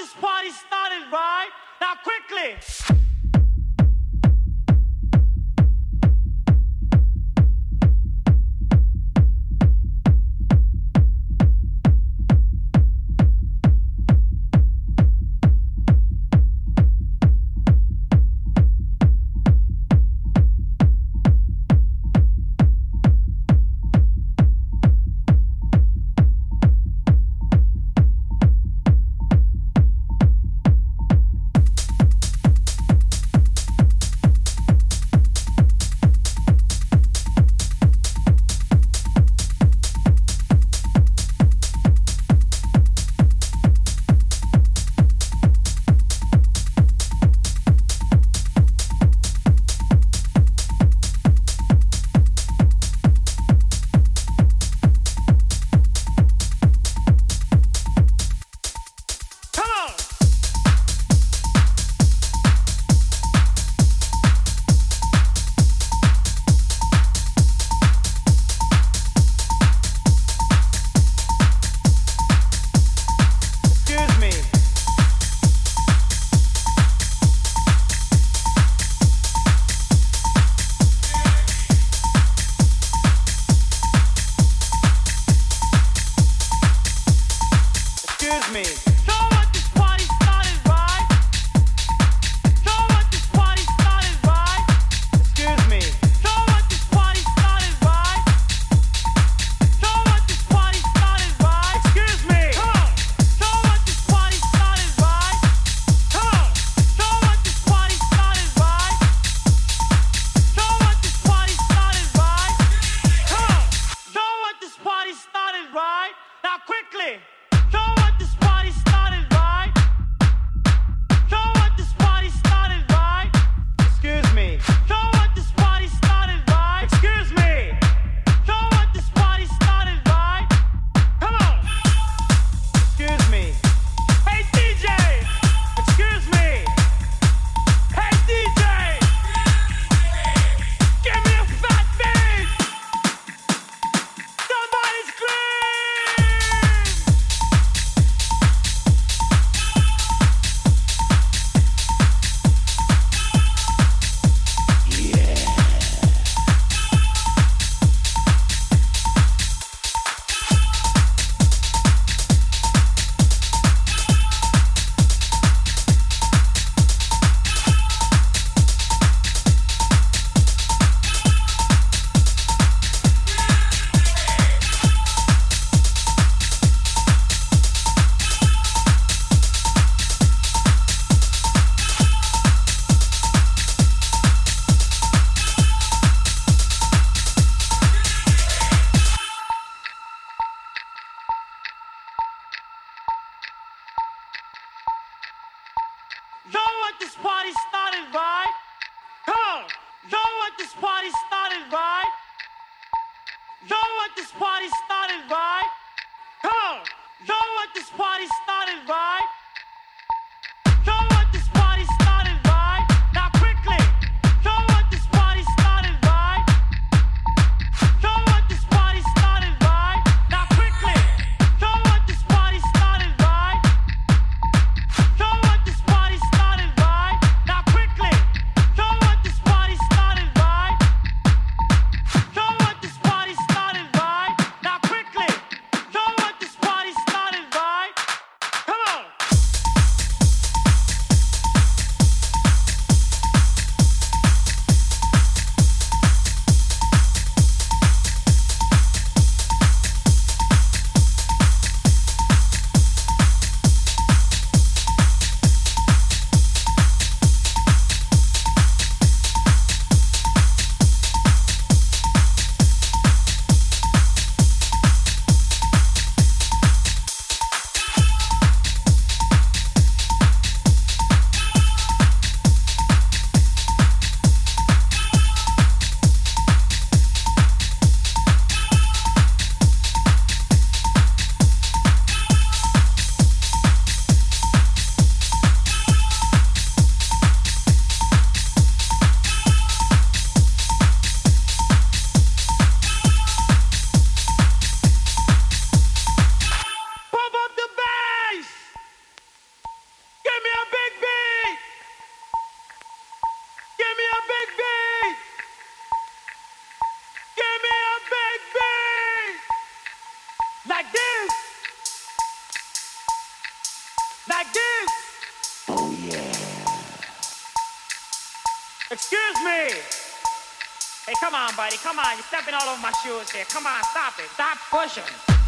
this party started right. Now quickly. Stepping all over my shoes here. Come on, stop it. Stop pushing.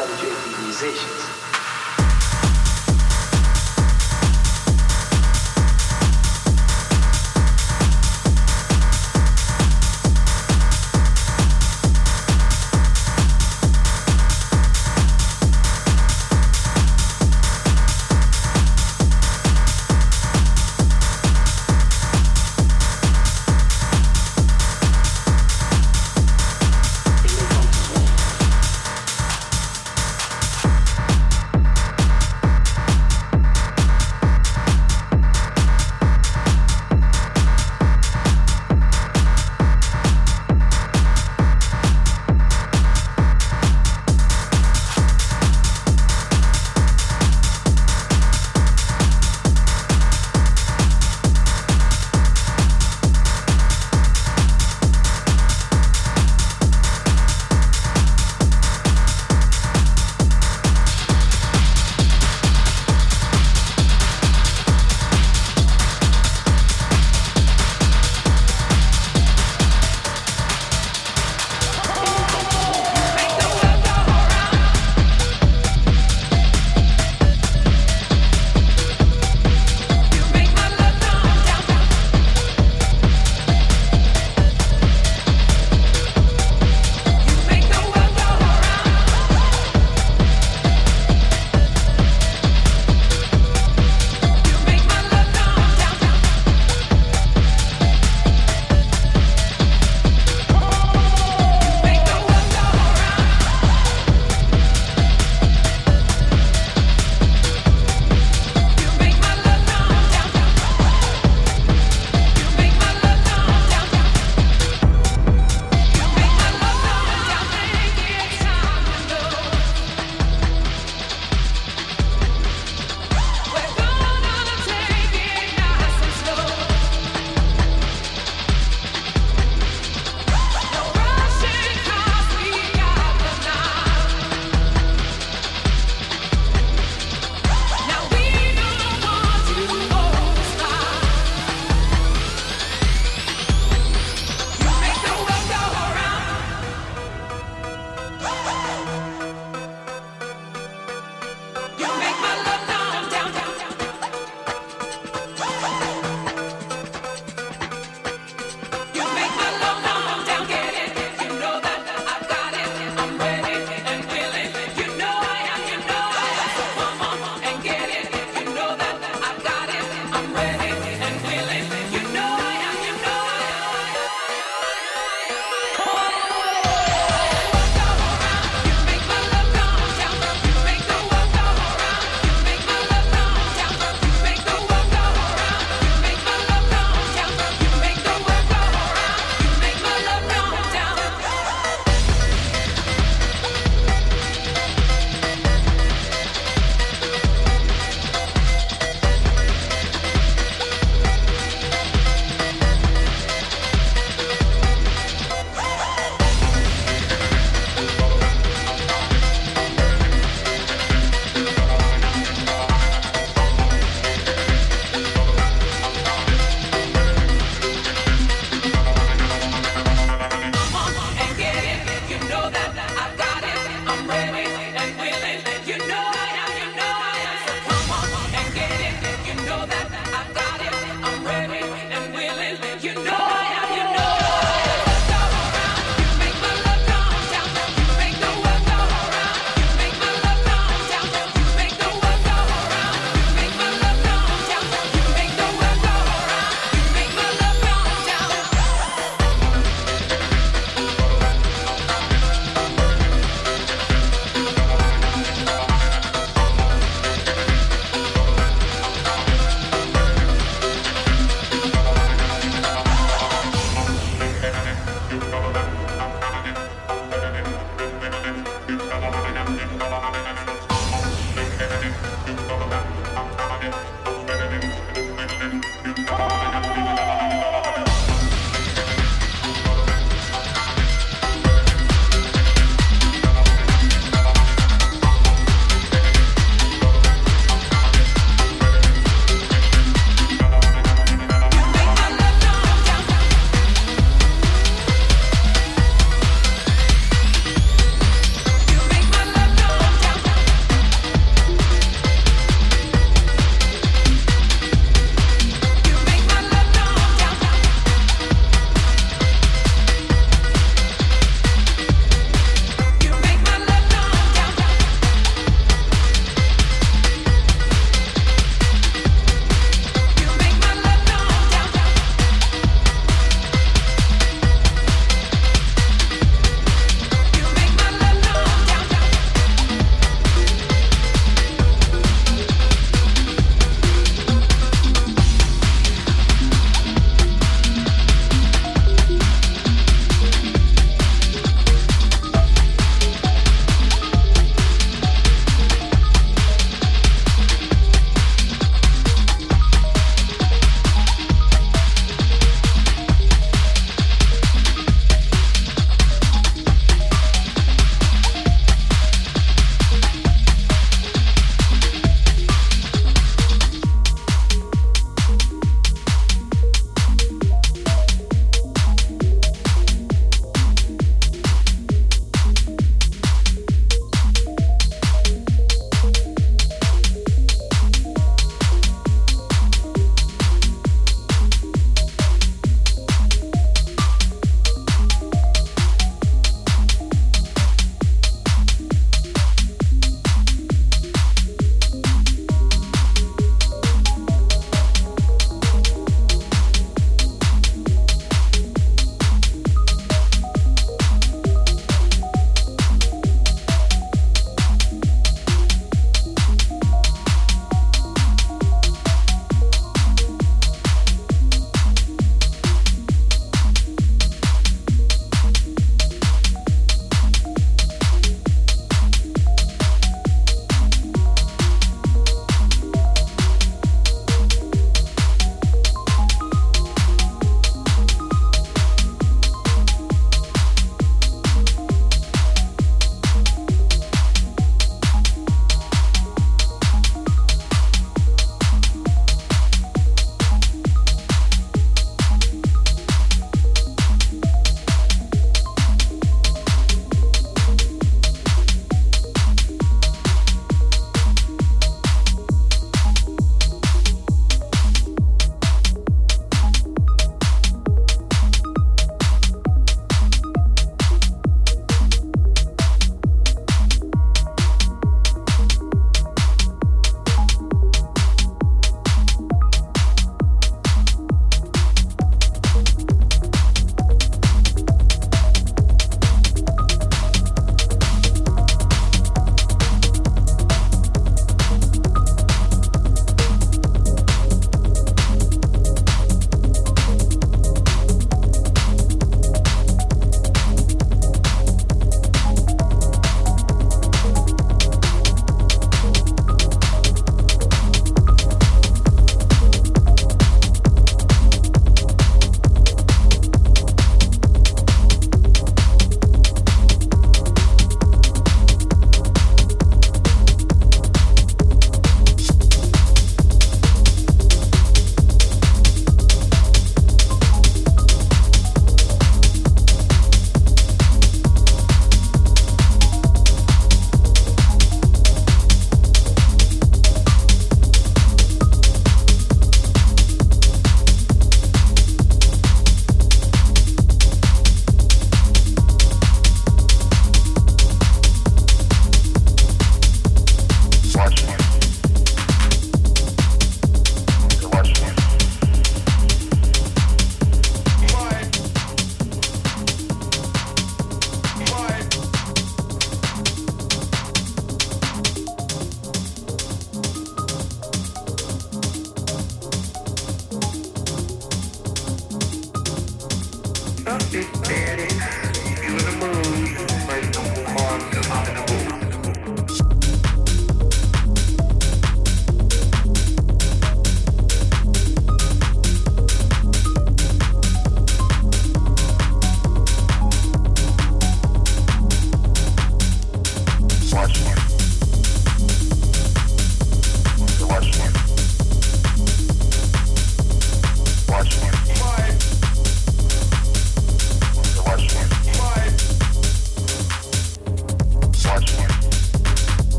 another JP Musicians.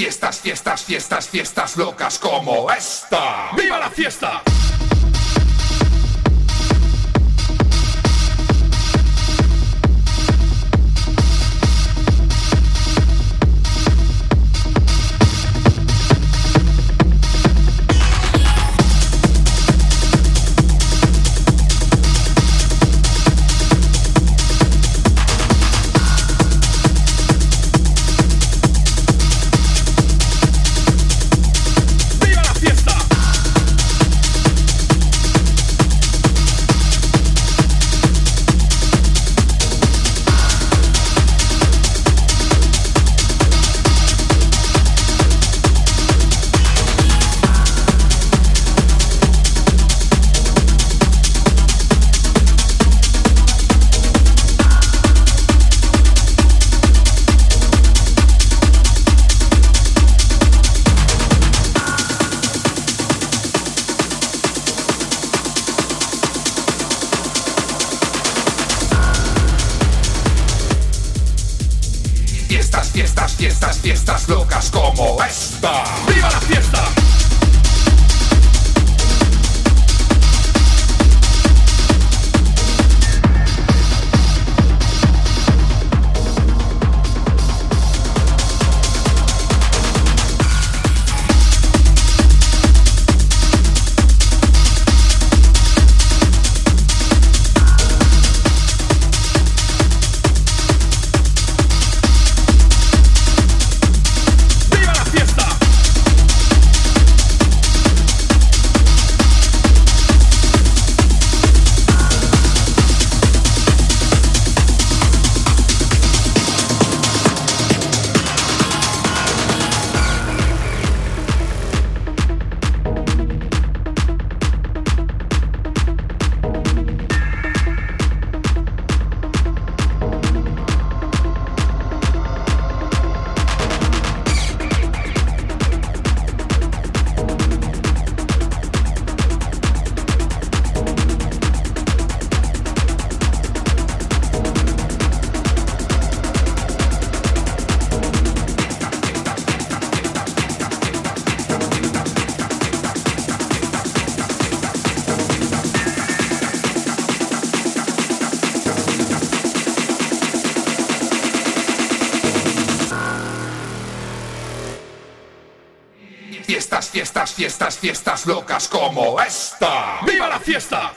Fiestas, fiestas, fiestas, fiestas locas como esta. ¡Viva la fiesta! Fiestas, fiestas, locas como esta. ¡Viva la fiesta!